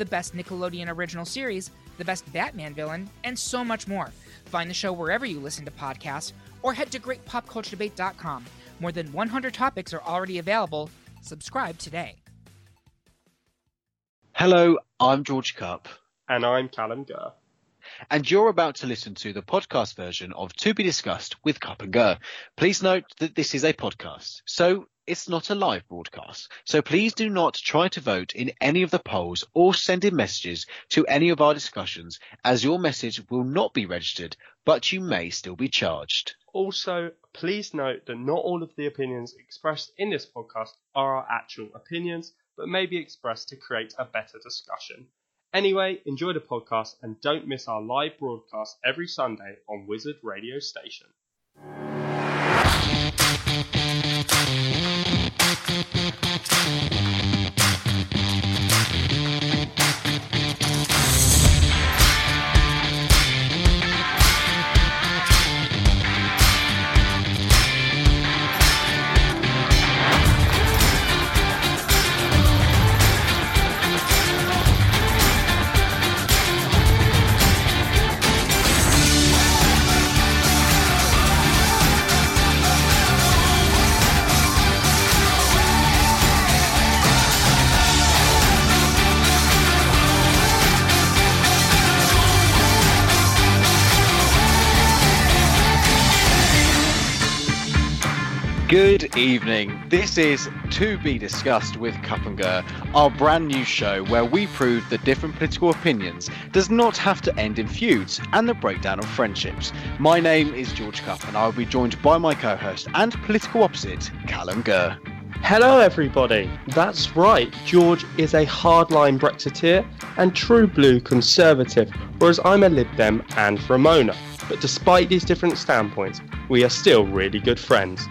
the best Nickelodeon original series, the best Batman villain, and so much more. Find the show wherever you listen to podcasts or head to greatpopculturedebate.com. More than 100 topics are already available. Subscribe today. Hello, I'm George Cup. And I'm Callum Gurr. And you're about to listen to the podcast version of To Be Discussed with Cup and Gurr. Please note that this is a podcast, so it's not a live broadcast. So please do not try to vote in any of the polls or send in messages to any of our discussions, as your message will not be registered, but you may still be charged. Also, please note that not all of the opinions expressed in this podcast are our actual opinions, but may be expressed to create a better discussion. Anyway, enjoy the podcast and don't miss our live broadcast every Sunday on Wizard Radio Station. Thank you. Good evening. This is To Be Discussed with Gurr, our brand new show where we prove that different political opinions does not have to end in feuds and the breakdown of friendships. My name is George Cup and I will be joined by my co-host and political opposite, Callum Gurr. Hello, everybody. That's right. George is a hardline Brexiteer and true blue conservative, whereas I'm a Lib Dem and Remoaner. But despite these different standpoints, we are still really good friends.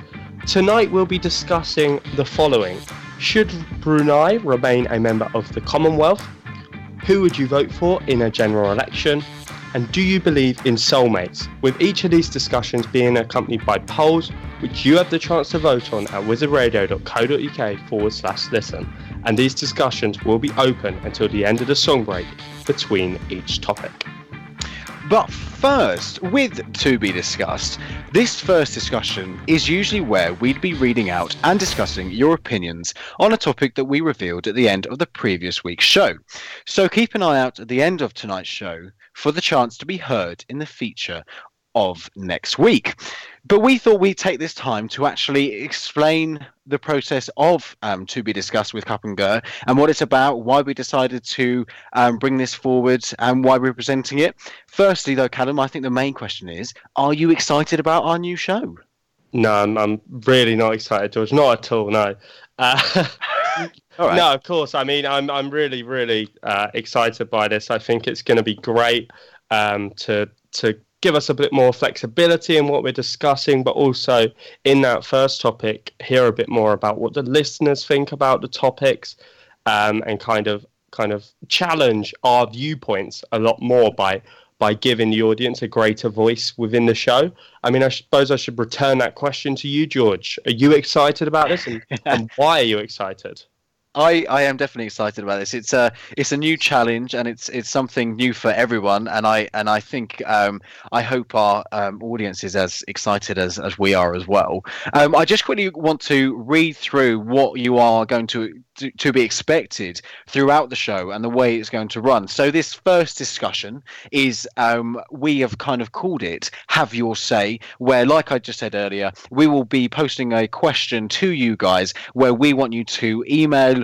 Tonight we'll be discussing the following Should Brunei remain a member of the Commonwealth? Who would you vote for in a general election? And do you believe in soulmates? With each of these discussions being accompanied by polls, which you have the chance to vote on at wizardradio.co.uk forward slash listen. And these discussions will be open until the end of the song break between each topic. But first, with to be discussed, this first discussion is usually where we'd be reading out and discussing your opinions on a topic that we revealed at the end of the previous week's show. So keep an eye out at the end of tonight's show for the chance to be heard in the feature of next week. But we thought we'd take this time to actually explain the process of um, To Be Discussed with Cup and Gurr and what it's about, why we decided to um, bring this forward, and why we're presenting it. Firstly, though, Callum, I think the main question is are you excited about our new show? No, I'm, I'm really not excited, George. Not at all, no. Uh, No, of course. I mean, I'm I'm really really uh, excited by this. I think it's going to be great um, to to give us a bit more flexibility in what we're discussing, but also in that first topic, hear a bit more about what the listeners think about the topics, um, and kind of kind of challenge our viewpoints a lot more by by giving the audience a greater voice within the show. I mean, I suppose I should return that question to you, George. Are you excited about this, and, and why are you excited? I, I am definitely excited about this. It's a it's a new challenge and it's it's something new for everyone. And I and I think um, I hope our um, audience is as excited as, as we are as well. Um, I just quickly want to read through what you are going to to, to be expected throughout the show and the way it's going to run. So this first discussion is um, we have kind of called it "Have Your Say," where, like I just said earlier, we will be posting a question to you guys where we want you to email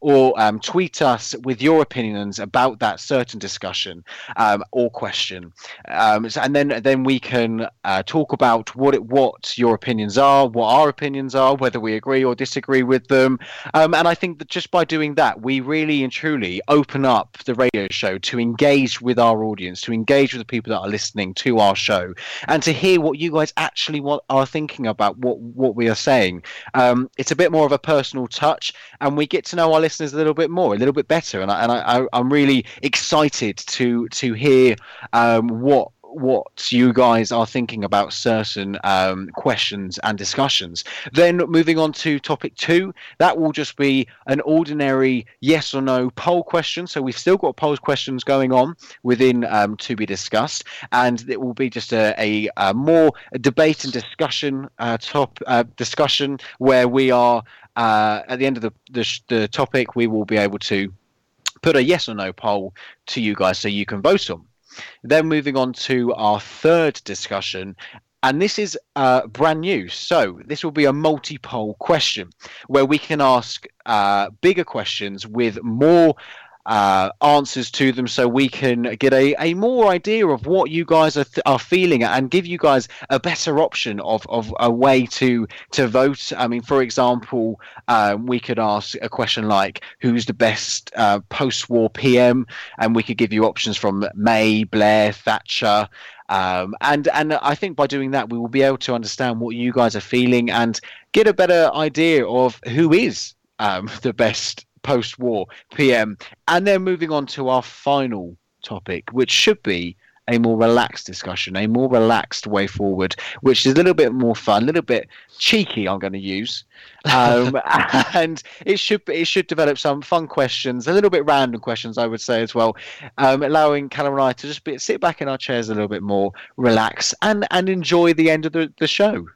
or um, tweet us with your opinions about that certain discussion um, or question, um, and then then we can uh, talk about what it, what your opinions are, what our opinions are, whether we agree or disagree with them, um, and I think that just by doing that, we really and truly open up the radio show to engage with our audience, to engage with the people that are listening to our show, and to hear what you guys actually what are thinking about what what we are saying. Um, it's a bit more of a personal touch, and we get to know our listeners a little bit more, a little bit better, and I, and I, I'm really excited to to hear um, what what you guys are thinking about certain um, questions and discussions. Then moving on to topic two, that will just be an ordinary yes or no poll question. So we've still got poll questions going on within um, to be discussed, and it will be just a, a, a more debate and discussion uh, top uh, discussion where we are uh, at the end of the, the, the topic, we will be able to put a yes or no poll to you guys so you can vote on. Then moving on to our third discussion, and this is uh, brand new. So this will be a multi-poll question where we can ask uh, bigger questions with more uh, answers to them so we can get a, a more idea of what you guys are, th- are feeling and give you guys a better option of, of a way to to vote. I mean, for example, um, we could ask a question like, who's the best uh, post war PM? And we could give you options from May, Blair, Thatcher. Um, and and I think by doing that, we will be able to understand what you guys are feeling and get a better idea of who is um, the best post war PM. And then moving on to our final topic, which should be a more relaxed discussion, a more relaxed way forward, which is a little bit more fun, a little bit cheeky. I'm going to use, um, and it should it should develop some fun questions, a little bit random questions, I would say as well, um, allowing Callum and I to just be, sit back in our chairs a little bit more, relax, and and enjoy the end of the, the show.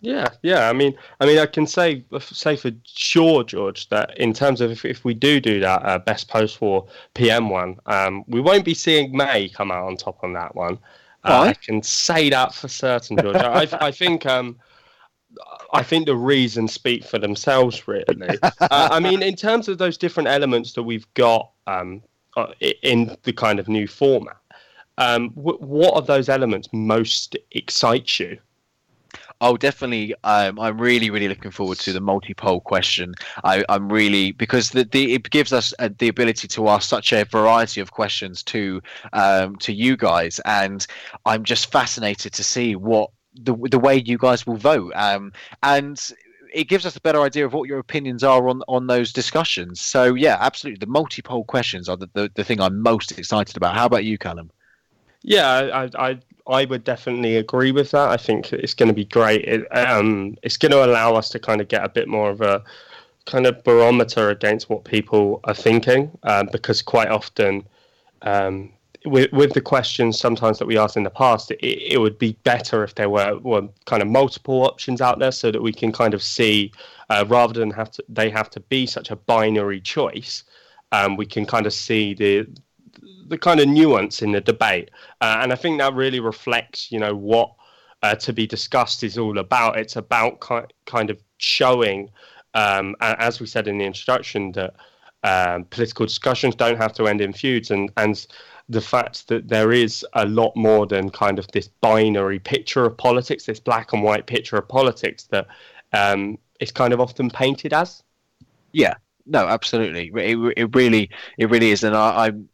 Yeah, yeah. I mean, I mean, I can say say for sure, George, that in terms of if, if we do do that uh, best post-war PM one, um, we won't be seeing May come out on top on that one. Uh, I can say that for certain, George. I, I think um, I think the reasons speak for themselves, really. uh, I mean, in terms of those different elements that we've got um, uh, in the kind of new format, um, w- what of those elements most excites you? Oh, definitely. Um, I'm really, really looking forward to the multi-poll question. I, am really because the, the it gives us uh, the ability to ask such a variety of questions to um, to you guys, and I'm just fascinated to see what the the way you guys will vote. Um, and it gives us a better idea of what your opinions are on on those discussions. So yeah, absolutely, the multi-poll questions are the, the, the thing I'm most excited about. How about you, Callum? Yeah, I, I I would definitely agree with that. I think it's going to be great. It, um, it's going to allow us to kind of get a bit more of a kind of barometer against what people are thinking, um, because quite often, um, with, with the questions sometimes that we asked in the past, it, it would be better if there were, were kind of multiple options out there so that we can kind of see, uh, rather than have to they have to be such a binary choice. Um, we can kind of see the the kind of nuance in the debate, uh, and I think that really reflects, you know, what uh, to be discussed is all about. It's about ki- kind of showing, um, as we said in the introduction, that um, political discussions don't have to end in feuds, and and the fact that there is a lot more than kind of this binary picture of politics, this black and white picture of politics that um, is kind of often painted as. Yeah, no, absolutely. It, it really, it really is, and I, I'm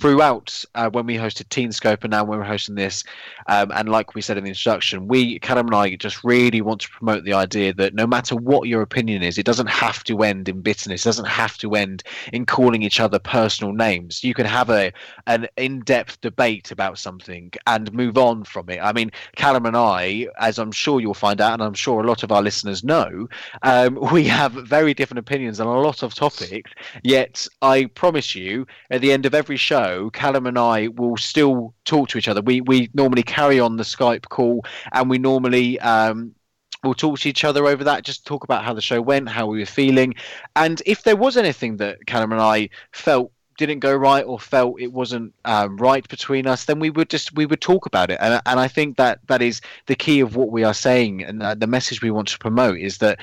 throughout uh, when we hosted Teenscope and now when we're hosting this, um, and like we said in the introduction, we Callum and I just really want to promote the idea that no matter what your opinion is, it doesn't have to end in bitterness. It doesn't have to end in calling each other personal names. You can have a an in-depth debate about something and move on from it. I mean, Callum and I, as I'm sure you'll find out, and I'm sure a lot of our listeners know, um, we have very different opinions on a lot of topics. Yet, I promise you, at the end of every show show, Callum and I will still talk to each other. We we normally carry on the Skype call, and we normally um, we'll talk to each other over that. Just talk about how the show went, how we were feeling, and if there was anything that Callum and I felt didn't go right or felt it wasn't um, right between us, then we would just we would talk about it. And and I think that that is the key of what we are saying, and uh, the message we want to promote is that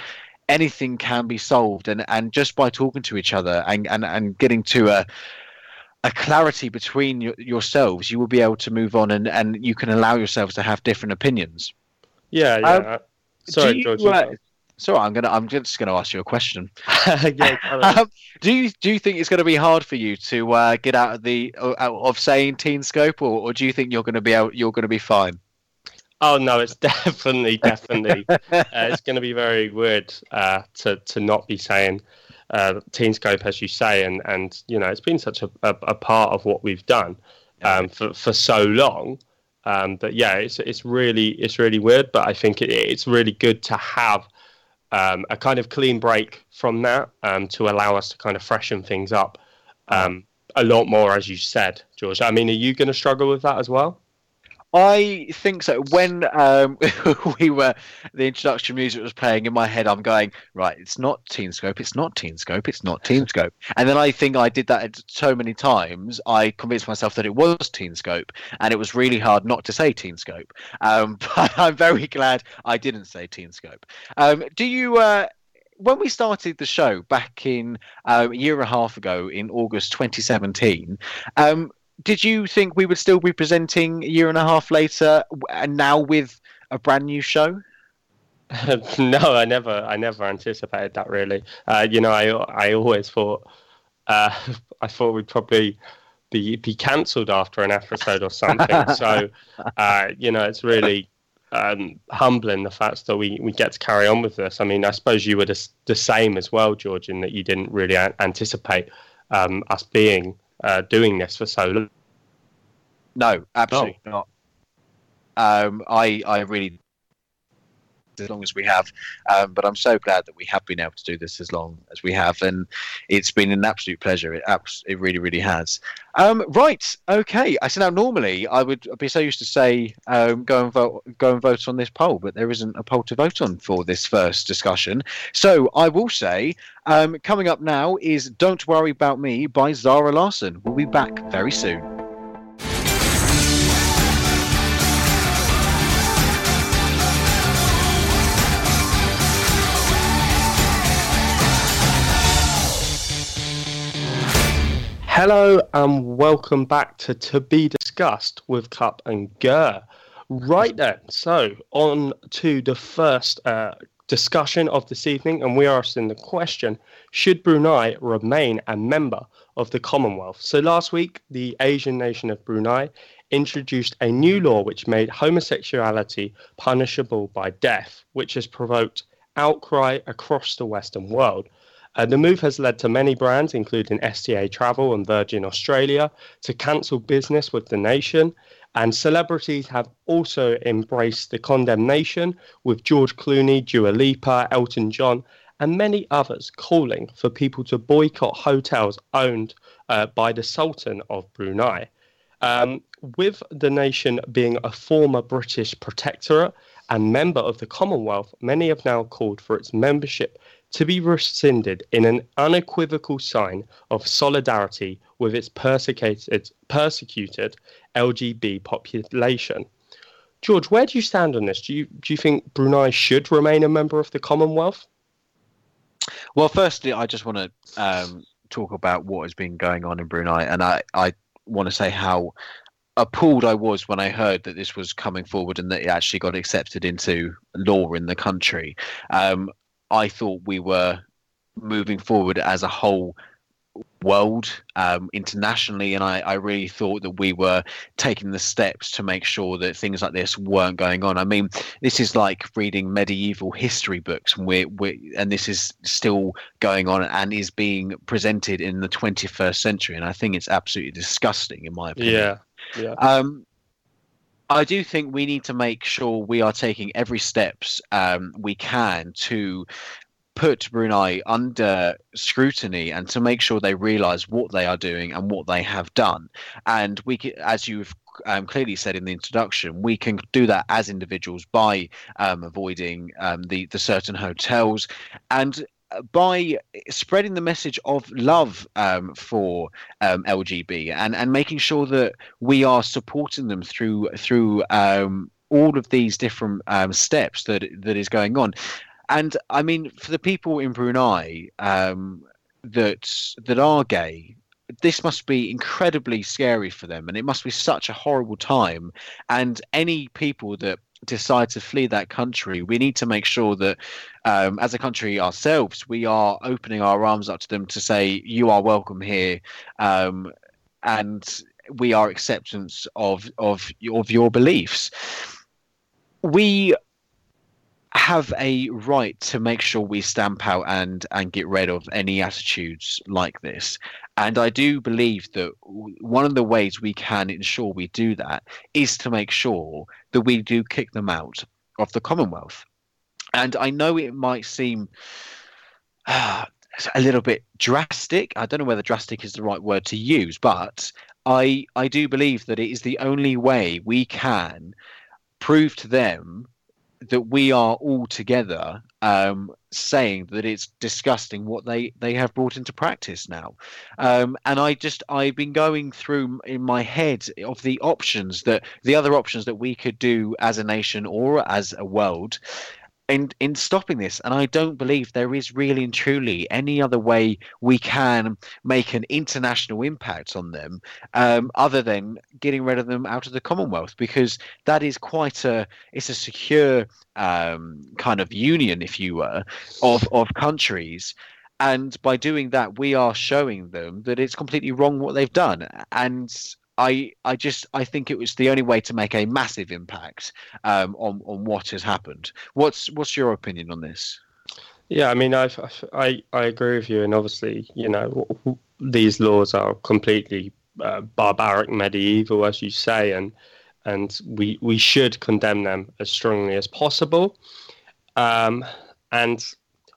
anything can be solved and and just by talking to each other and and, and getting to a a clarity between yourselves, you will be able to move on and, and you can allow yourselves to have different opinions. Yeah, yeah. Um, sorry, you, George. Uh, sorry, I'm gonna. I'm just gonna ask you a question. yeah, um, do you do you think it's going to be hard for you to uh, get out of the out of saying Teenscope, or, or do you think you're going to be out? You're going to be fine. Oh no, it's definitely, definitely. uh, it's going to be very weird uh, to to not be saying uh, Teenscope, as you say, and and you know it's been such a, a, a part of what we've done um, for for so long. Um, but yeah, it's it's really it's really weird, but I think it, it's really good to have um, a kind of clean break from that um, to allow us to kind of freshen things up um, a lot more, as you said, George. I mean, are you going to struggle with that as well? I think so. When um, we were the introduction music was playing in my head, I'm going right. It's not Teenscope. It's not Teenscope. It's not Teenscope. And then I think I did that so many times. I convinced myself that it was Teenscope, and it was really hard not to say Teenscope. Um, but I'm very glad I didn't say Teenscope. Um, do you? Uh, when we started the show back in uh, a year and a half ago in August 2017, um, did you think we would still be presenting a year and a half later, and now with a brand new show? no, I never, I never anticipated that. Really, uh, you know, I, I always thought, uh, I thought we'd probably be be cancelled after an episode or something. so, uh, you know, it's really um, humbling the fact that we, we get to carry on with this. I mean, I suppose you were the, the same as well, George, in that you didn't really a- anticipate um, us being uh, doing this for so long. No, absolutely oh. not. Um, I I really as long as we have. Um, but I'm so glad that we have been able to do this as long as we have, and it's been an absolute pleasure. It abs- it really really has. Um, right, okay. I said now normally I would be so used to say um, go and vote go and vote on this poll, but there isn't a poll to vote on for this first discussion. So I will say um, coming up now is "Don't Worry About Me" by Zara Larsson. We'll be back very soon. Hello and welcome back to To Be Discussed with Cup and Gurr. Right then, so on to the first uh, discussion of this evening, and we are asking the question Should Brunei remain a member of the Commonwealth? So last week, the Asian nation of Brunei introduced a new law which made homosexuality punishable by death, which has provoked outcry across the Western world. Uh, the move has led to many brands, including STA Travel and Virgin Australia, to cancel business with the nation. And celebrities have also embraced the condemnation, with George Clooney, Dua Lipa, Elton John, and many others calling for people to boycott hotels owned uh, by the Sultan of Brunei. Um, with the nation being a former British protectorate and member of the Commonwealth, many have now called for its membership to be rescinded in an unequivocal sign of solidarity with its persecuted, persecuted LGB population. George, where do you stand on this? Do you do you think Brunei should remain a member of the Commonwealth? Well, firstly, I just want to um, talk about what has been going on in Brunei, and I, I want to say how appalled I was when I heard that this was coming forward and that it actually got accepted into law in the country. Um, I thought we were moving forward as a whole world um, internationally, and I, I, really thought that we were taking the steps to make sure that things like this weren't going on. I mean, this is like reading medieval history books, and we we and this is still going on and is being presented in the 21st century, and I think it's absolutely disgusting, in my opinion. Yeah, yeah. Um, I do think we need to make sure we are taking every steps um, we can to put Brunei under scrutiny and to make sure they realize what they are doing and what they have done. And we, as you've um, clearly said in the introduction, we can do that as individuals by um, avoiding um, the the certain hotels and by spreading the message of love um, for um, LGB and and making sure that we are supporting them through through um, all of these different um, steps that that is going on. And I mean, for the people in Brunei um, that that are gay, this must be incredibly scary for them, and it must be such a horrible time. And any people that decide to flee that country, we need to make sure that, um, as a country ourselves, we are opening our arms up to them to say, "You are welcome here," um, and we are acceptance of of of your beliefs. We have a right to make sure we stamp out and and get rid of any attitudes like this. And i do believe that one of the ways we can ensure we do that is to make sure that we do kick them out of the commonwealth. And i know it might seem uh, a little bit drastic. I don't know whether drastic is the right word to use but i i do believe that it is the only way we can prove to them that we are all together um, saying that it's disgusting what they they have brought into practice now. Um, and i just i've been going through in my head of the options that the other options that we could do as a nation or as a world in in stopping this and i don't believe there is really and truly any other way we can make an international impact on them um, other than getting rid of them out of the commonwealth because that is quite a it's a secure um, kind of union if you were of of countries. And by doing that we are showing them that it's completely wrong what they've done. And I I just I think it was the only way to make a massive impact um, on on what has happened. What's what's your opinion on this? Yeah, I mean, I've, i I agree with you, and obviously, you know, these laws are completely uh, barbaric, medieval, as you say, and and we we should condemn them as strongly as possible. Um, and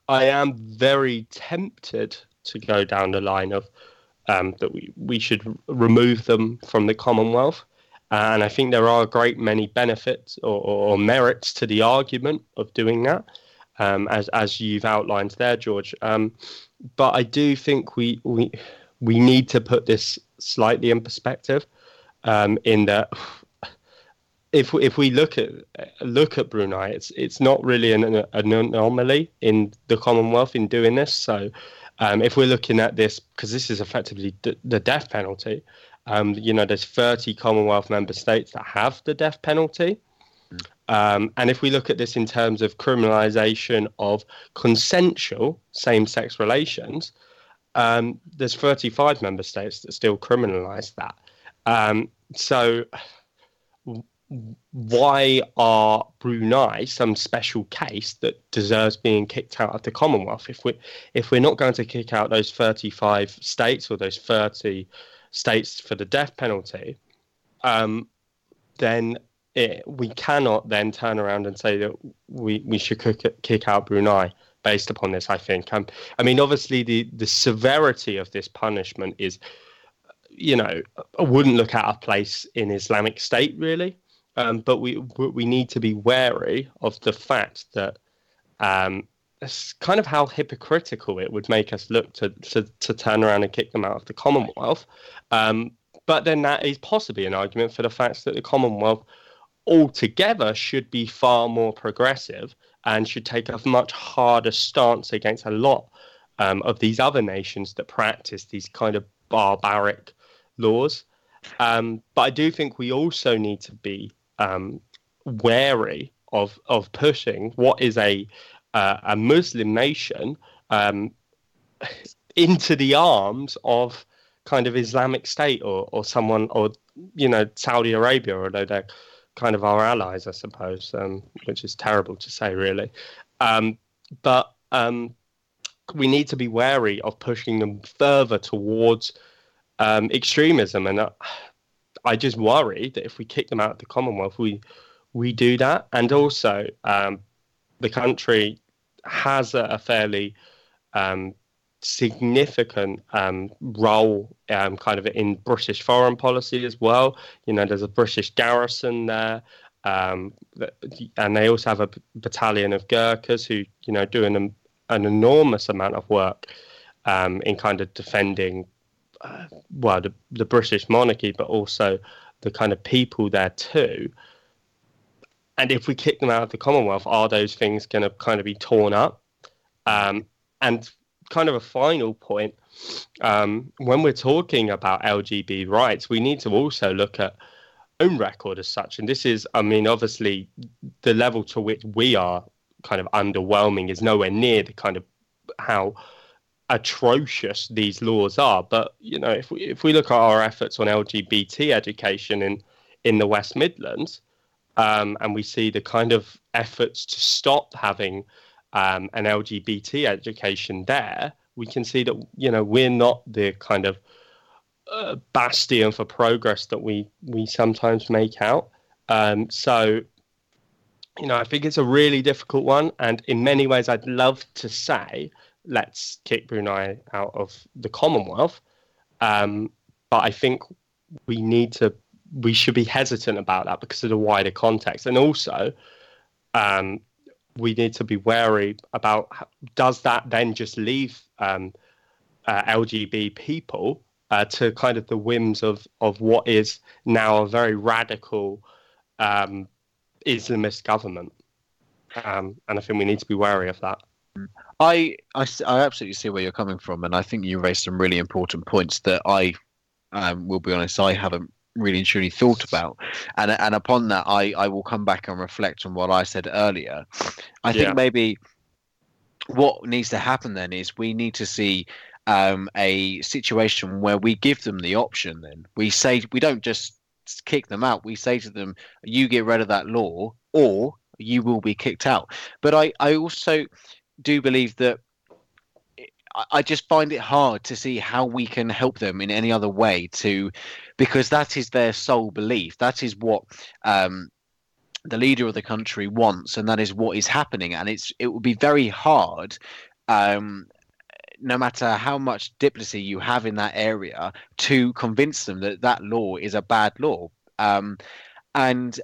I am very tempted to go down the line of um, that we, we should remove them from the Commonwealth. And I think there are a great many benefits or, or merits to the argument of doing that, um, as as you've outlined there, George. Um, but I do think we we we need to put this slightly in perspective. Um, in that, if if we look at look at Brunei, it's it's not really an, an anomaly in the Commonwealth in doing this. So um, if we're looking at this, because this is effectively d- the death penalty, um, you know, there's 30 Commonwealth member states that have the death penalty. Mm. Um, and if we look at this in terms of criminalization of consensual same sex relations, um, there's 35 member states that still criminalize that. Um, so why are Brunei some special case that deserves being kicked out of the Commonwealth? If we if we're not going to kick out those 35 states or those 30 states for the death penalty, um, then it, we cannot then turn around and say that we, we should kick, out Brunei based upon this. I think. Um, I mean, obviously the the severity of this punishment is, you know, wouldn't look at a place in Islamic State really. Um, but we we need to be wary of the fact that um, it's kind of how hypocritical it would make us look to, to, to turn around and kick them out of the Commonwealth. Um, but then that is possibly an argument for the fact that the Commonwealth altogether should be far more progressive and should take a much harder stance against a lot um, of these other nations that practice these kind of barbaric laws. Um, but I do think we also need to be um, wary of of pushing what is a uh, a Muslim nation um, into the arms of kind of Islamic State or, or someone or you know Saudi Arabia, although they're kind of our allies, I suppose, um, which is terrible to say, really. Um, but um, we need to be wary of pushing them further towards um, extremism, and uh, I just worry that if we kick them out of the Commonwealth, we we do that, and also um, the country has a, a fairly um, significant um, role um, kind of in British foreign policy as well. You know, there's a British garrison there. Um, and they also have a battalion of Gurkhas who, you know, doing an, an enormous amount of work um, in kind of defending, uh, well, the, the British monarchy, but also the kind of people there too. And if we kick them out of the Commonwealth, are those things going to kind of be torn up? Um, and kind of a final point, um, when we're talking about LGB rights, we need to also look at own record as such. And this is, I mean, obviously, the level to which we are kind of underwhelming is nowhere near the kind of how atrocious these laws are. But you know, if we if we look at our efforts on LGBT education in in the West Midlands, um, and we see the kind of efforts to stop having um, an LGBT education there, we can see that you know we're not the kind of uh, bastion for progress that we we sometimes make out. Um, so, you know, I think it's a really difficult one, and in many ways, I'd love to say let's kick Brunei out of the Commonwealth, um, but I think we need to we should be hesitant about that because of the wider context, and also um, we need to be wary about does that then just leave um, uh, LGB people uh, to kind of the whims of of what is now a very radical um, Islamist government, um, and I think we need to be wary of that. I, I, I absolutely see where you're coming from, and I think you raised some really important points that I um, will be honest, I haven't really and truly thought about. And and upon that, I I will come back and reflect on what I said earlier. I yeah. think maybe what needs to happen then is we need to see um, a situation where we give them the option. Then we say we don't just kick them out. We say to them, "You get rid of that law, or you will be kicked out." But I I also do believe that I just find it hard to see how we can help them in any other way to, because that is their sole belief. That is what um, the leader of the country wants, and that is what is happening. And it's it would be very hard, um, no matter how much diplomacy you have in that area, to convince them that that law is a bad law. Um, and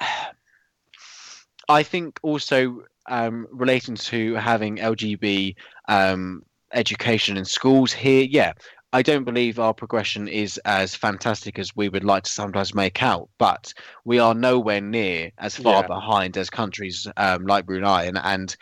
I think also um, relating to having LGB um, education in schools here, yeah, I don't believe our progression is as fantastic as we would like to sometimes make out, but we are nowhere near as far yeah. behind as countries um, like Brunei. And, and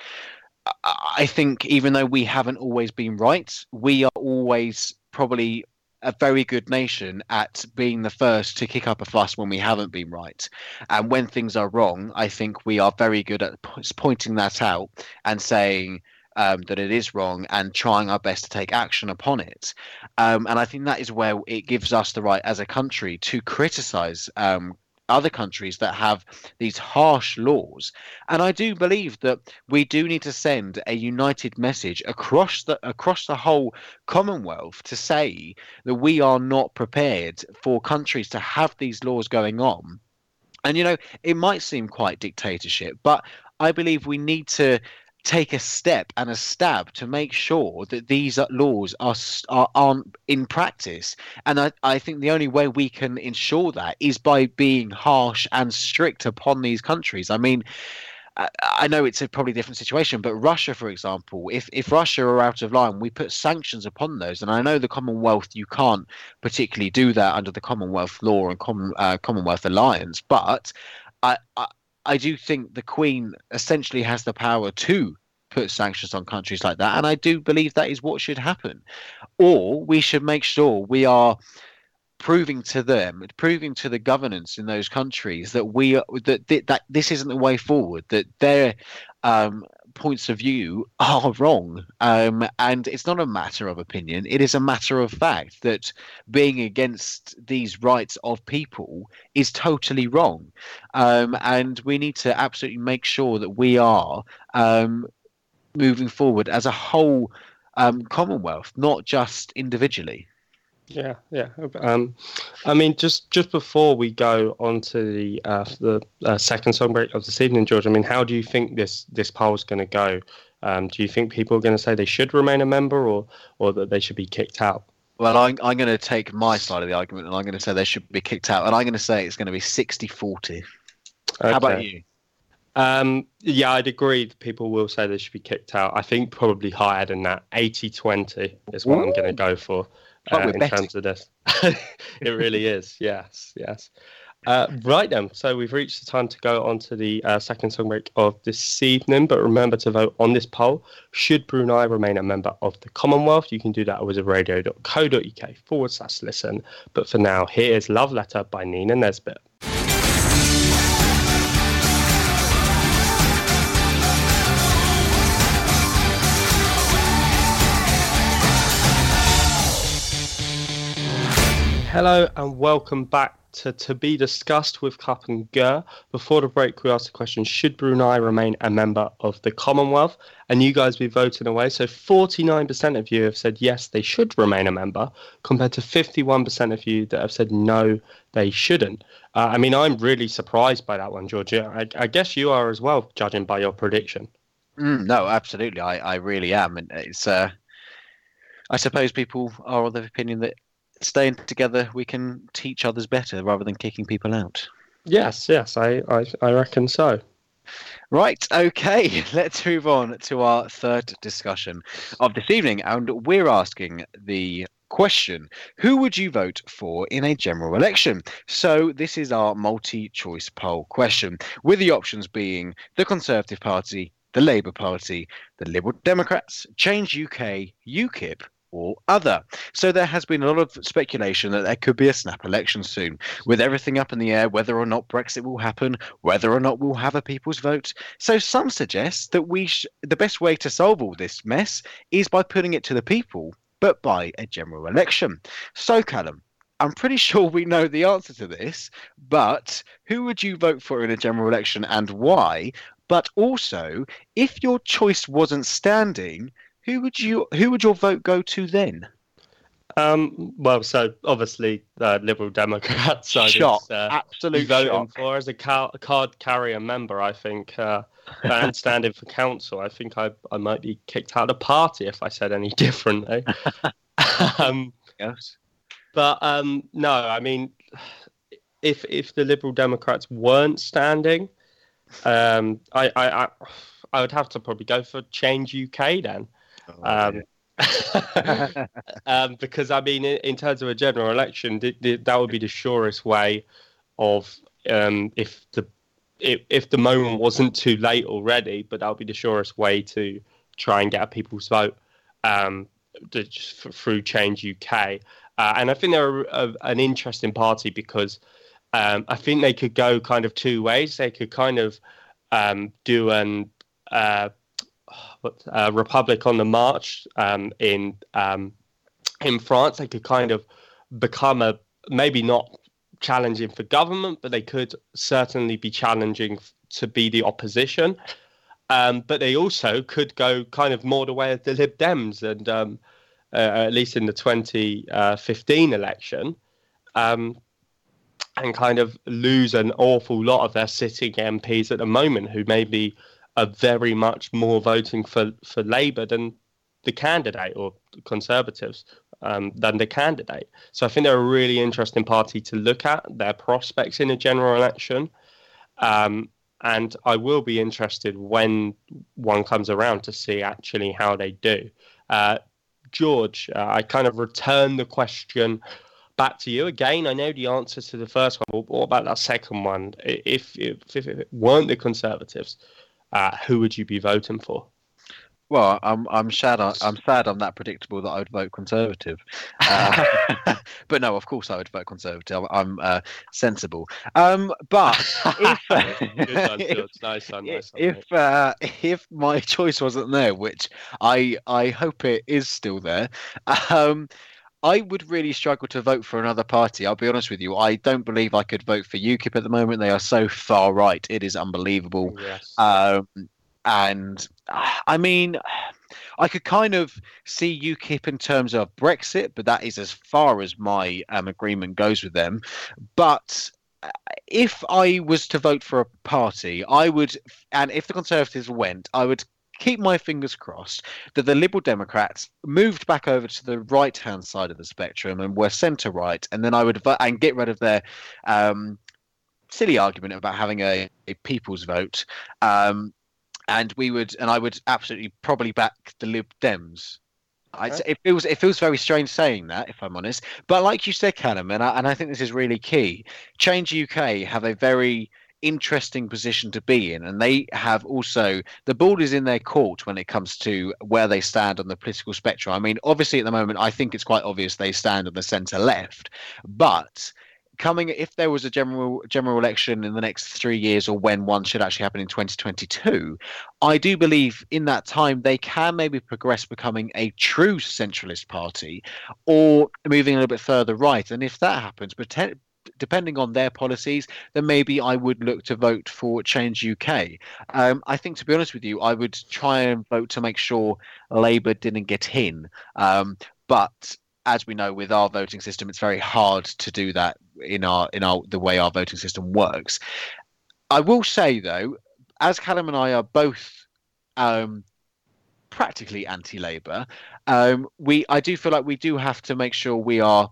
I think even though we haven't always been right, we are always probably a very good nation at being the first to kick up a fuss when we haven't been right. And when things are wrong, I think we are very good at pointing that out and saying, um, that it is wrong and trying our best to take action upon it. Um, and I think that is where it gives us the right as a country to criticize um, other countries that have these harsh laws. And I do believe that we do need to send a united message across the across the whole Commonwealth to say that we are not prepared for countries to have these laws going on. And you know, it might seem quite dictatorship, but I believe we need to take a step and a stab to make sure that these laws are, are aren't in practice and I, I think the only way we can ensure that is by being harsh and strict upon these countries i mean I know it's a probably different situation, but Russia, for example, if, if Russia are out of line, we put sanctions upon those. And I know the Commonwealth, you can't particularly do that under the Commonwealth law and Com- uh, Commonwealth alliance, but I, I, I do think the Queen essentially has the power to put sanctions on countries like that. And I do believe that is what should happen. Or we should make sure we are proving to them, proving to the governance in those countries that we that that, that this isn't the way forward. That their um, points of view are wrong. Um, and it's not a matter of opinion, it is a matter of fact that being against these rights of people is totally wrong. Um, and we need to absolutely make sure that we are um, moving forward as a whole um, Commonwealth, not just individually. Yeah, yeah. Um, I mean, just just before we go on to the uh, the uh, second song break of this evening, George. I mean, how do you think this this poll is going to go? Um, do you think people are going to say they should remain a member, or or that they should be kicked out? Well, I'm, I'm going to take my side of the argument, and I'm going to say they should be kicked out, and I'm going to say it's going to be 60-40. Okay. How about you? Um, yeah, I'd agree. People will say they should be kicked out. I think probably higher than that. 80-20 is what Ooh. I'm going to go for uh, in terms of this. it really is. Yes, yes. Uh, right then, so we've reached the time to go on to the uh, second song break of this evening. But remember to vote on this poll. Should Brunei remain a member of the Commonwealth? You can do that at wizardradio.co.uk forward slash listen. But for now, here is Love Letter by Nina Nesbitt. Hello and welcome back to To Be Discussed with Cup and Gurr. Before the break, we asked the question Should Brunei remain a member of the Commonwealth? And you guys be voting away. So 49% of you have said yes, they should remain a member, compared to 51% of you that have said no, they shouldn't. Uh, I mean, I'm really surprised by that one, Georgia. I, I guess you are as well, judging by your prediction. Mm, no, absolutely. I, I really am. And it's. Uh... I suppose people are of the opinion that staying together, we can teach others better rather than kicking people out. Yes, yes, I, I, I reckon so. Right, okay, let's move on to our third discussion of this evening. And we're asking the question Who would you vote for in a general election? So, this is our multi choice poll question, with the options being the Conservative Party, the Labour Party, the Liberal Democrats, Change UK, UKIP, or other. So there has been a lot of speculation that there could be a snap election soon, with everything up in the air whether or not Brexit will happen, whether or not we'll have a people's vote. So some suggest that we sh- the best way to solve all this mess is by putting it to the people, but by a general election. So Callum, I'm pretty sure we know the answer to this, but who would you vote for in a general election and why? But also, if your choice wasn't standing, who would you who would your vote go to then? Um, well, so obviously uh, Liberal Democrats. I Shot, uh, absolute voting for as a, car- card carrier member. I think uh, and standing for council. I think I I might be kicked out of the party if I said any differently. um, yes, but um, no, I mean, if if the Liberal Democrats weren't standing, um, I, I I I would have to probably go for Change UK then. Oh, um, um, because I mean, in, in, terms of a general election, th- th- that would be the surest way of um, if the if, if the moment wasn't too late already, but that would be the surest way to try and get a people's vote um, to, through Change UK. Uh, and I think they're a, a, an interesting party because um, I think they could go kind of two ways. They could kind of um, do an uh, uh, Republic on the March um, in um, in France, they could kind of become a maybe not challenging for government, but they could certainly be challenging to be the opposition. Um, but they also could go kind of more the way of the Lib Dems, and um, uh, at least in the 2015 election, um, and kind of lose an awful lot of their sitting MPs at the moment, who may be are very much more voting for, for Labour than the candidate or Conservatives um, than the candidate. So I think they're a really interesting party to look at their prospects in a general election. Um, and I will be interested when one comes around to see actually how they do. Uh, George, uh, I kind of return the question back to you again. I know the answer to the first one, but what about that second one? If, if, if it weren't the Conservatives, uh, who would you be voting for? Well, I'm I'm sad. I'm sad. I'm that predictable that I would vote Conservative. Uh, but no, of course I would vote Conservative. I'm uh, sensible. Um, but if if, nice one, nice one, if, uh, if my choice wasn't there, which I I hope it is still there, um, I would really struggle to vote for another party. I'll be honest with you. I don't believe I could vote for UKIP at the moment. They are so far right. It is unbelievable. Yes. Um, and I mean, I could kind of see UKIP in terms of Brexit, but that is as far as my um, agreement goes with them. But uh, if I was to vote for a party, I would, and if the Conservatives went, I would keep my fingers crossed that the Liberal Democrats moved back over to the right hand side of the spectrum and were centre right, and then I would vote and get rid of their um, silly argument about having a, a people's vote. Um, and we would, and I would absolutely probably back the Lib Dems. Okay. it feels it feels very strange saying that, if I'm honest. But like you said, Callum, and I, and I think this is really key. Change UK have a very interesting position to be in, and they have also the ball is in their court when it comes to where they stand on the political spectrum. I mean, obviously at the moment, I think it's quite obvious they stand on the centre left, but coming if there was a general general election in the next three years or when one should actually happen in 2022 i do believe in that time they can maybe progress becoming a true centralist party or moving a little bit further right and if that happens pretend, depending on their policies, then maybe I would look to vote for Change UK. Um, I think, to be honest with you, I would try and vote to make sure Labour didn't get in. Um, but as we know with our voting system, it's very hard to do that in our in our the way our voting system works. I will say though, as Callum and I are both um, practically anti-Labour, um, we I do feel like we do have to make sure we are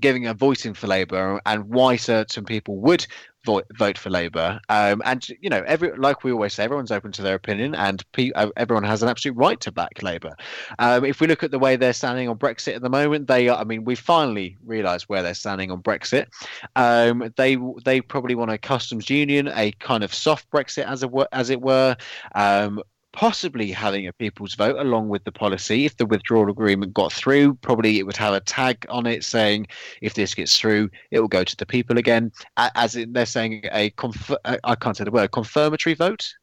giving a voice in for Labour and why certain people would vote, vote for Labour. Um, and you know, every like we always say, everyone's open to their opinion, and pe- uh, everyone has an absolute right to back Labour. Um, if we look at the way they're standing on Brexit at the moment, they are. I mean, we finally realised where they're standing on Brexit. Um, they they probably want a customs union, a kind of soft Brexit as a as it were. Possibly having a people's vote along with the policy. If the withdrawal agreement got through, probably it would have a tag on it saying if this gets through, it will go to the people again. As in, they're saying a conf- I can't say the word confirmatory vote.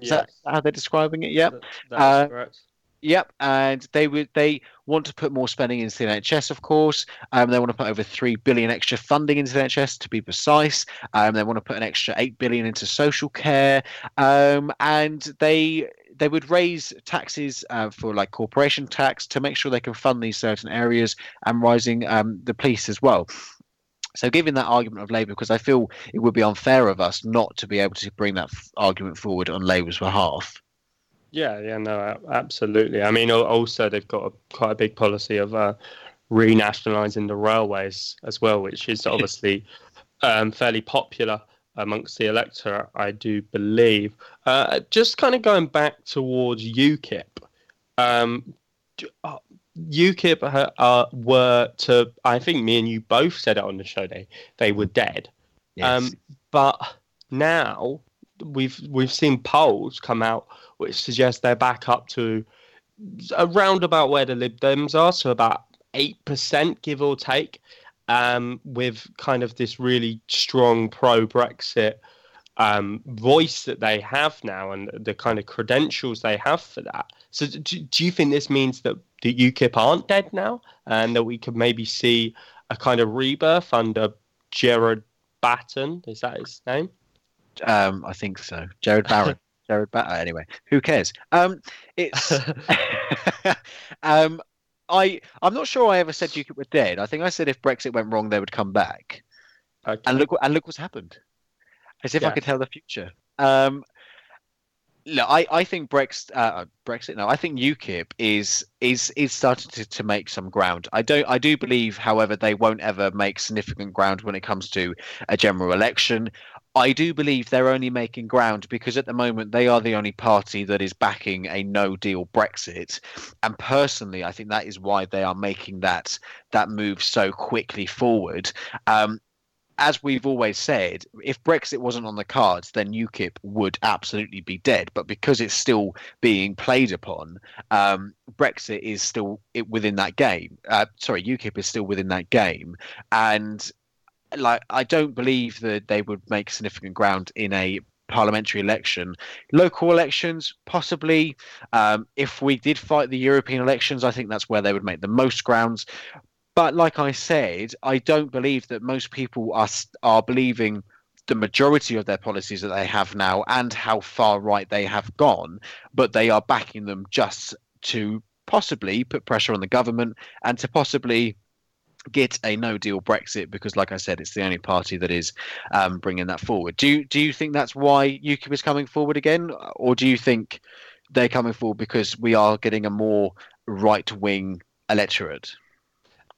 Is yes. that how they're describing it? Yep. That, uh, correct. Yep, and they would they want to put more spending into the NHS, of course. Um, they want to put over three billion extra funding into the NHS, to be precise. Um, they want to put an extra eight billion into social care, um, and they they would raise taxes uh, for like corporation tax to make sure they can fund these certain areas and rising um, the police as well. So, given that argument of Labour, because I feel it would be unfair of us not to be able to bring that f- argument forward on Labour's behalf. Yeah, yeah, no, absolutely. I mean, also they've got a, quite a big policy of uh, renationalising the railways as well, which is obviously um, fairly popular amongst the electorate, I do believe. Uh, just kind of going back towards UKIP, um, UKIP uh, uh, were to, I think me and you both said it on the show, they, they were dead. Yes. Um, but now we've we've seen polls come out which suggest they're back up to around about where the Lib Dems are, so about eight percent, give or take um, with kind of this really strong pro Brexit um, voice that they have now and the kind of credentials they have for that. So, do, do you think this means that the UKIP aren't dead now and that we could maybe see a kind of rebirth under Gerard Batten? Is that his name? Um, I think so. Jared Barron. Jared Batten. Anyway, who cares? Um, it's um, I I'm not sure I ever said UKIP were dead. I think I said if Brexit went wrong, they would come back. Okay. And look and look what's happened. As if yeah. I could tell the future. Um, look, I, I think Brexit, uh, Brexit. No, I think UKIP is is is starting to, to make some ground. I don't. I do believe, however, they won't ever make significant ground when it comes to a general election. I do believe they're only making ground because at the moment they are the only party that is backing a no deal Brexit. And personally, I think that is why they are making that that move so quickly forward. Um, as we've always said, if Brexit wasn't on the cards, then UKIP would absolutely be dead. But because it's still being played upon, um, Brexit is still within that game. Uh, sorry, UKIP is still within that game, and like I don't believe that they would make significant ground in a parliamentary election. Local elections, possibly. Um, if we did fight the European elections, I think that's where they would make the most grounds. But like I said, I don't believe that most people are are believing the majority of their policies that they have now and how far right they have gone, but they are backing them just to possibly put pressure on the government and to possibly get a no deal Brexit because, like I said, it's the only party that is um, bringing that forward. Do you, do you think that's why UKIP is coming forward again, or do you think they're coming forward because we are getting a more right wing electorate?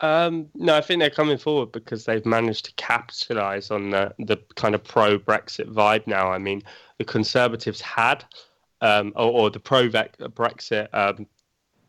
Um, no, I think they're coming forward because they've managed to capitalise on the, the kind of pro Brexit vibe now. I mean, the Conservatives had, um, or, or, the pro Brexit um,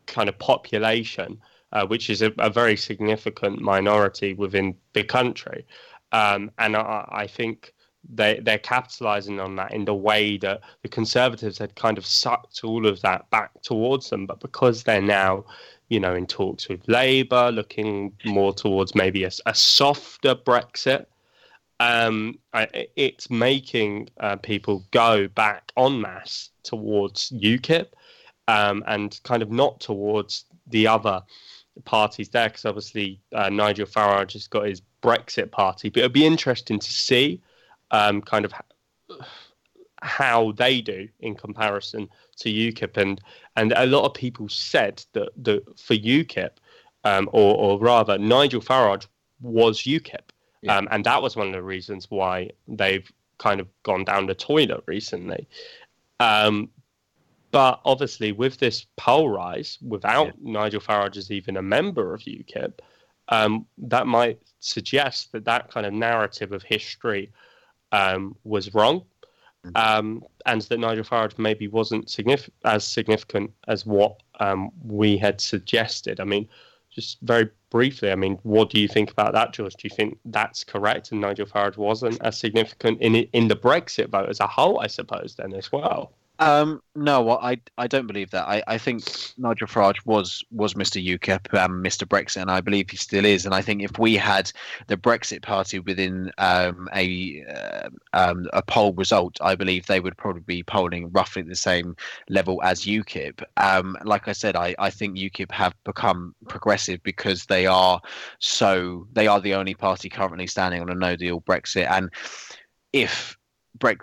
kind of population, uh, which is a, a, very significant minority within the country. Um, and I, I think they they're capitalizing on that in the way that the conservatives had kind of sucked all of that back towards them but because they're now you know, in talks with Labour, looking more towards maybe a, a softer Brexit. Um, it's making uh, people go back en masse towards UKIP um, and kind of not towards the other parties there, because obviously uh, Nigel Farage has got his Brexit party. But it'll be interesting to see um, kind of how they do in comparison to UKIP, and and a lot of people said that that for UKIP, um, or or rather Nigel Farage was UKIP, yeah. um, and that was one of the reasons why they've kind of gone down the toilet recently. Um, but obviously, with this poll rise, without yeah. Nigel Farage as even a member of UKIP, um, that might suggest that that kind of narrative of history um, was wrong um, and that Nigel Farage maybe wasn't signif- as significant as what um, we had suggested. I mean, just very briefly, I mean, what do you think about that, George? Do you think that's correct, and Nigel Farage wasn't as significant in in the Brexit vote as a whole, I suppose, then as well? Um, no, I I don't believe that. I, I think Nigel Farage was was Mr. UKIP and Mr. Brexit, and I believe he still is. And I think if we had the Brexit Party within um, a uh, um, a poll result, I believe they would probably be polling roughly the same level as UKIP. Um, like I said, I, I think UKIP have become progressive because they are so they are the only party currently standing on a No Deal Brexit, and if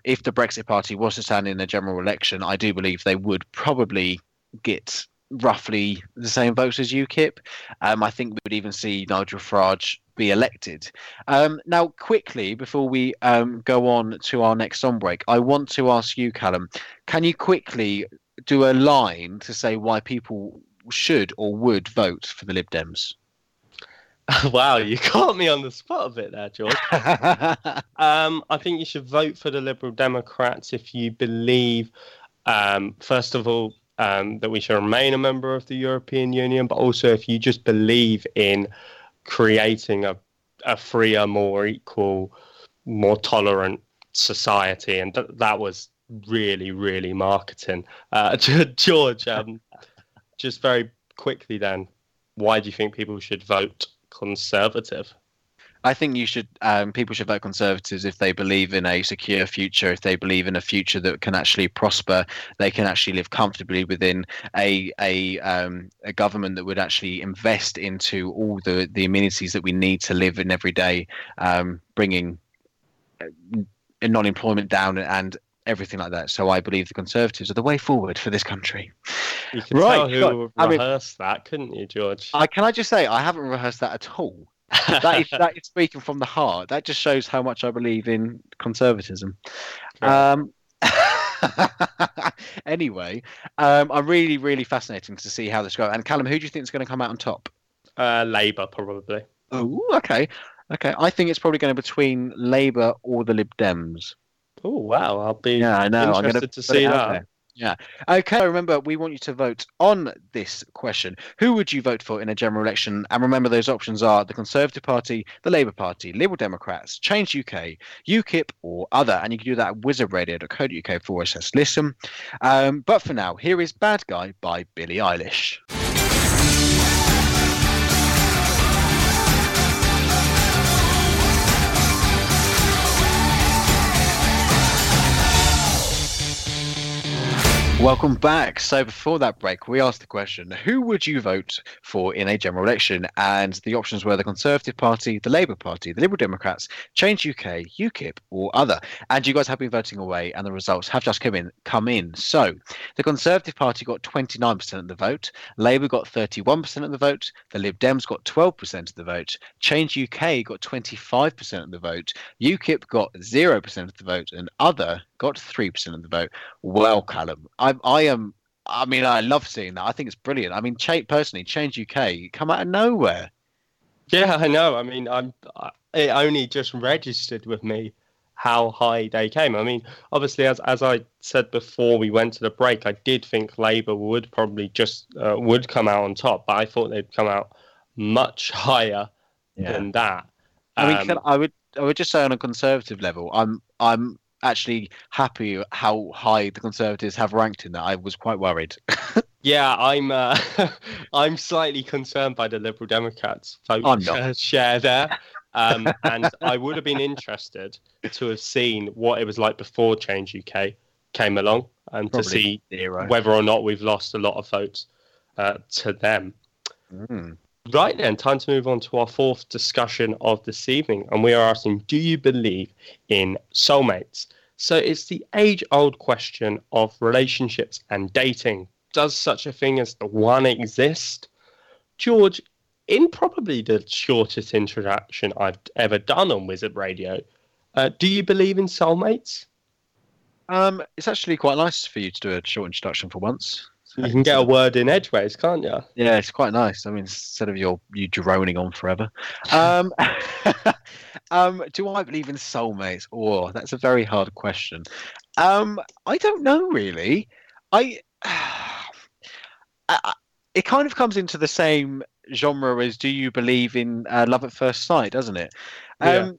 if the Brexit Party was to stand in a general election, I do believe they would probably get roughly the same votes as UKIP. Um, I think we would even see Nigel Farage be elected. Um, now, quickly, before we um, go on to our next song break, I want to ask you, Callum, can you quickly do a line to say why people should or would vote for the Lib Dems? wow, you caught me on the spot a bit there, George. um, I think you should vote for the Liberal Democrats if you believe, um, first of all, um, that we should remain a member of the European Union, but also if you just believe in creating a, a freer, more equal, more tolerant society. And th- that was really, really marketing. Uh, George, um, just very quickly then, why do you think people should vote conservative. I think you should. Um, people should vote Conservatives if they believe in a secure future, if they believe in a future that can actually prosper, they can actually live comfortably within a a um, a government that would actually invest into all the the amenities that we need to live in every day, um, bringing uh, non-employment down and everything like that. So I believe the Conservatives are the way forward for this country. You could right. tell who I rehearsed mean, that, couldn't you, George? I, can I just say I haven't rehearsed that at all. that is that is speaking from the heart. That just shows how much I believe in conservatism. Um, anyway, um, I'm really, really fascinating to see how this goes. And Callum, who do you think is going to come out on top? Uh, Labour, probably. Oh, okay, okay. I think it's probably going to be between Labour or the Lib Dems. Oh wow! I'll be yeah, I know. I'm going to see that. Yeah. Okay, remember, we want you to vote on this question. Who would you vote for in a general election? And remember, those options are the Conservative Party, the Labour Party, Liberal Democrats, Change UK, UKIP, or other. And you can do that at wizardradio.co.uk forward slash listen. Um, but for now, here is Bad Guy by Billie Eilish. Welcome back. So before that break, we asked the question: Who would you vote for in a general election? And the options were the Conservative Party, the Labour Party, the Liberal Democrats, Change UK, UKIP, or other. And you guys have been voting away, and the results have just come in. Come in. So the Conservative Party got 29% of the vote, Labour got 31% of the vote, the Lib Dems got 12% of the vote, Change UK got 25% of the vote, UKIP got 0% of the vote, and other got 3% of the vote. Well, Callum, I, I am. I mean, I love seeing that. I think it's brilliant. I mean, Ch- personally, Change UK come out of nowhere. Yeah, I know. I mean, I'm. I- It only just registered with me how high they came. I mean, obviously, as as I said before we went to the break, I did think Labour would probably just uh, would come out on top, but I thought they'd come out much higher than that. I mean, Um, can, I would I would just say on a conservative level, I'm I'm actually happy how high the Conservatives have ranked in that. I was quite worried. Yeah, I'm. Uh, I'm slightly concerned by the Liberal Democrats not. uh, share there, um, and I would have been interested to have seen what it was like before Change UK came along, and to see zero. whether or not we've lost a lot of votes uh, to them. Mm. Right then, time to move on to our fourth discussion of this evening, and we are asking: Do you believe in soulmates? So it's the age-old question of relationships and dating. Does such a thing as the one exist? George, in probably the shortest introduction I've ever done on Wizard Radio, uh, do you believe in soulmates? Um, it's actually quite nice for you to do a short introduction for once. You can get a word in edgeways, can't you? Yeah, it's quite nice. I mean, instead of your you droning on forever. Um, um, do I believe in soulmates? Oh, that's a very hard question. Um, I don't know really. I- it kind of comes into the same genre as do you believe in uh, love at first sight, doesn't it? Um, Yeah.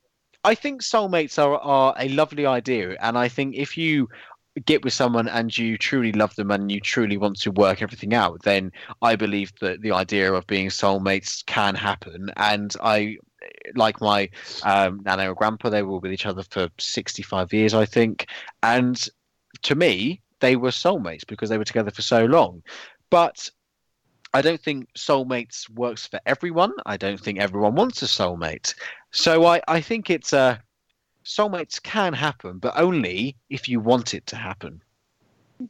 I think soulmates are, are a lovely idea, and I think if you get with someone and you truly love them and you truly want to work everything out, then I believe that the idea of being soulmates can happen. And I, like my um, nana or grandpa, they were with each other for 65 years, I think. And to me, they were soulmates because they were together for so long. But I don't think soulmates works for everyone. I don't think everyone wants a soulmate. So I, I think it's uh, soulmates can happen, but only if you want it to happen.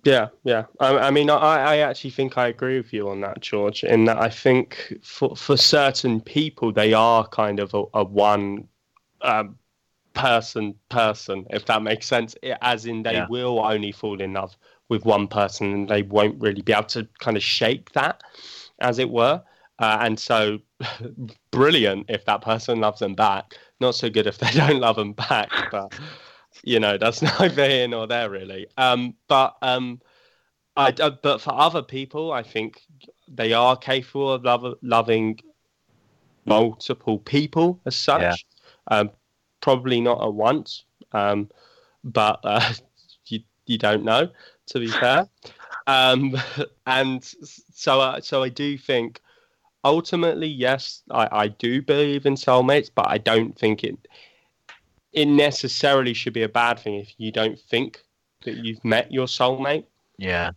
Yeah, yeah. I, I mean, I, I actually think I agree with you on that, George. In that, I think for for certain people, they are kind of a, a one um, person person, if that makes sense. As in, they Yeah. will only fall in love with one person, and they won't really be able to kind of shake that, as it were. Uh, and so, brilliant if that person loves them back. Not so good if they don't love them back, but you know that's neither here nor there really um but um i uh, but for other people i think they are capable of love, loving multiple people as such Yeah. um probably not at once um but uh, you you don't know to be fair um and so uh, so i do think ultimately yes i i do believe in soulmates but i don't think it it necessarily should be a bad thing if you don't think that you've met your soulmate. Yeah.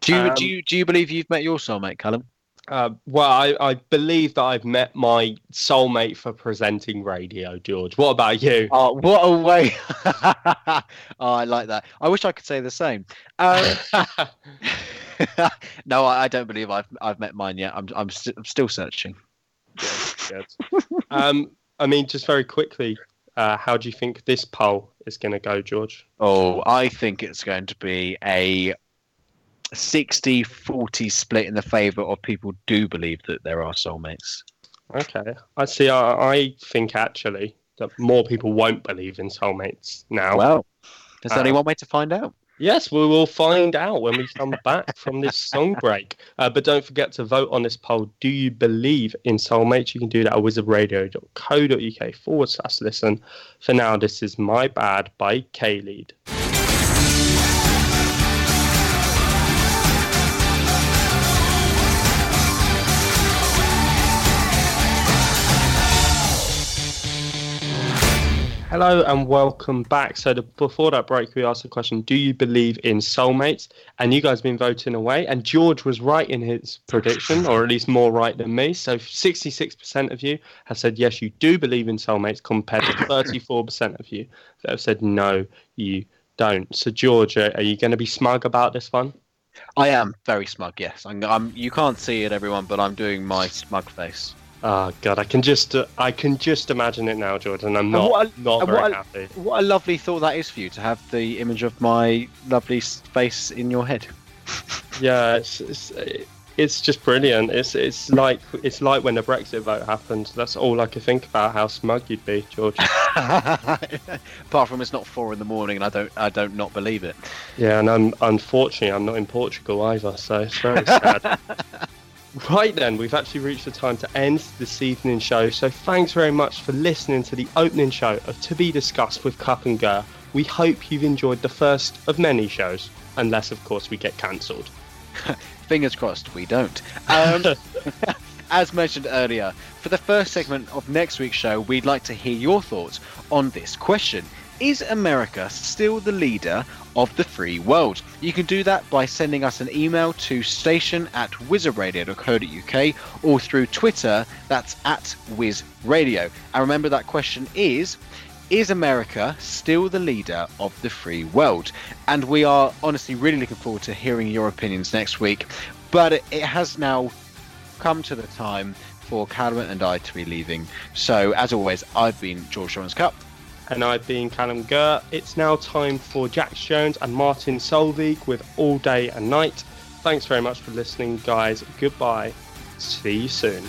Do you Um, do you do you believe you've met your soulmate, Callum? Uh, well, I, I believe that I've met my soulmate for presenting radio, George. What about you? Oh, what a way! oh, I like that. I wish I could say the same. Um, no, I, I don't believe I've I've met mine yet. I'm I'm, st- I'm still searching. Good. um, I mean, just very quickly, uh, how do you think this poll is going to go, George? Oh, I think it's going to be a 60-40 split in the favour of people do believe that there are soulmates. Okay, I see. I, I think actually that more people won't believe in soulmates now. Well, there's only Uh, one way to find out. Yes, we will find out when we come back from this song break. Uh, but don't forget to vote on this poll. Do you believe in soulmates? You can do that at wizardradio.co.uk forward slash listen. For now, this is My Bad by K Hello and welcome back. So the, before that break, we asked the question: Do you believe in soulmates? And you guys have been voting away. And George was right in his prediction, or at least more right than me. So 66% of you have said yes, you do believe in soulmates, compared to 34% of you that have said no, you don't. So George, uh, are you going to be smug about this one? I am very smug. Yes, I'm, I'm. You can't see it, everyone, but I'm doing my smug face. Oh God, I can just uh, I can just imagine it now, Jordan. And I'm not what a, not very what a, happy. What a lovely thought that is for you to have the image of my lovely face in your head. yeah, it's, it's it's just brilliant. It's it's like it's like when the Brexit vote happened. That's all I could think about. How smug you'd be, George. Apart from it's not four in the morning, and I don't I don't not believe it. Yeah, and I'm, unfortunately I'm not in Portugal either, so it's very sad. Right then, we've actually reached the time to end this evening show. So thanks very much for listening to the opening show of To Be Discussed with Cup and Gurr. We hope you've enjoyed the first of many shows, unless of course we get cancelled. Fingers crossed, we don't. Um, as mentioned earlier, for the first segment of next week's show, we'd like to hear your thoughts on this question. Is America still the leader of the free world? You can do that by sending us an email to station at wizardradio.co.uk or through Twitter, that's at wizradio. And remember that question is is America still the leader of the free world? And we are honestly really looking forward to hearing your opinions next week. But it, has now come to the time for Callum and I to be leaving. So, as always, I've been George Jones Cup and I've been Callum Gurr. It's now time for Jax Jones and Martin Solveig with All Day and Night. Thanks very much for listening, guys. Goodbye. See you soon.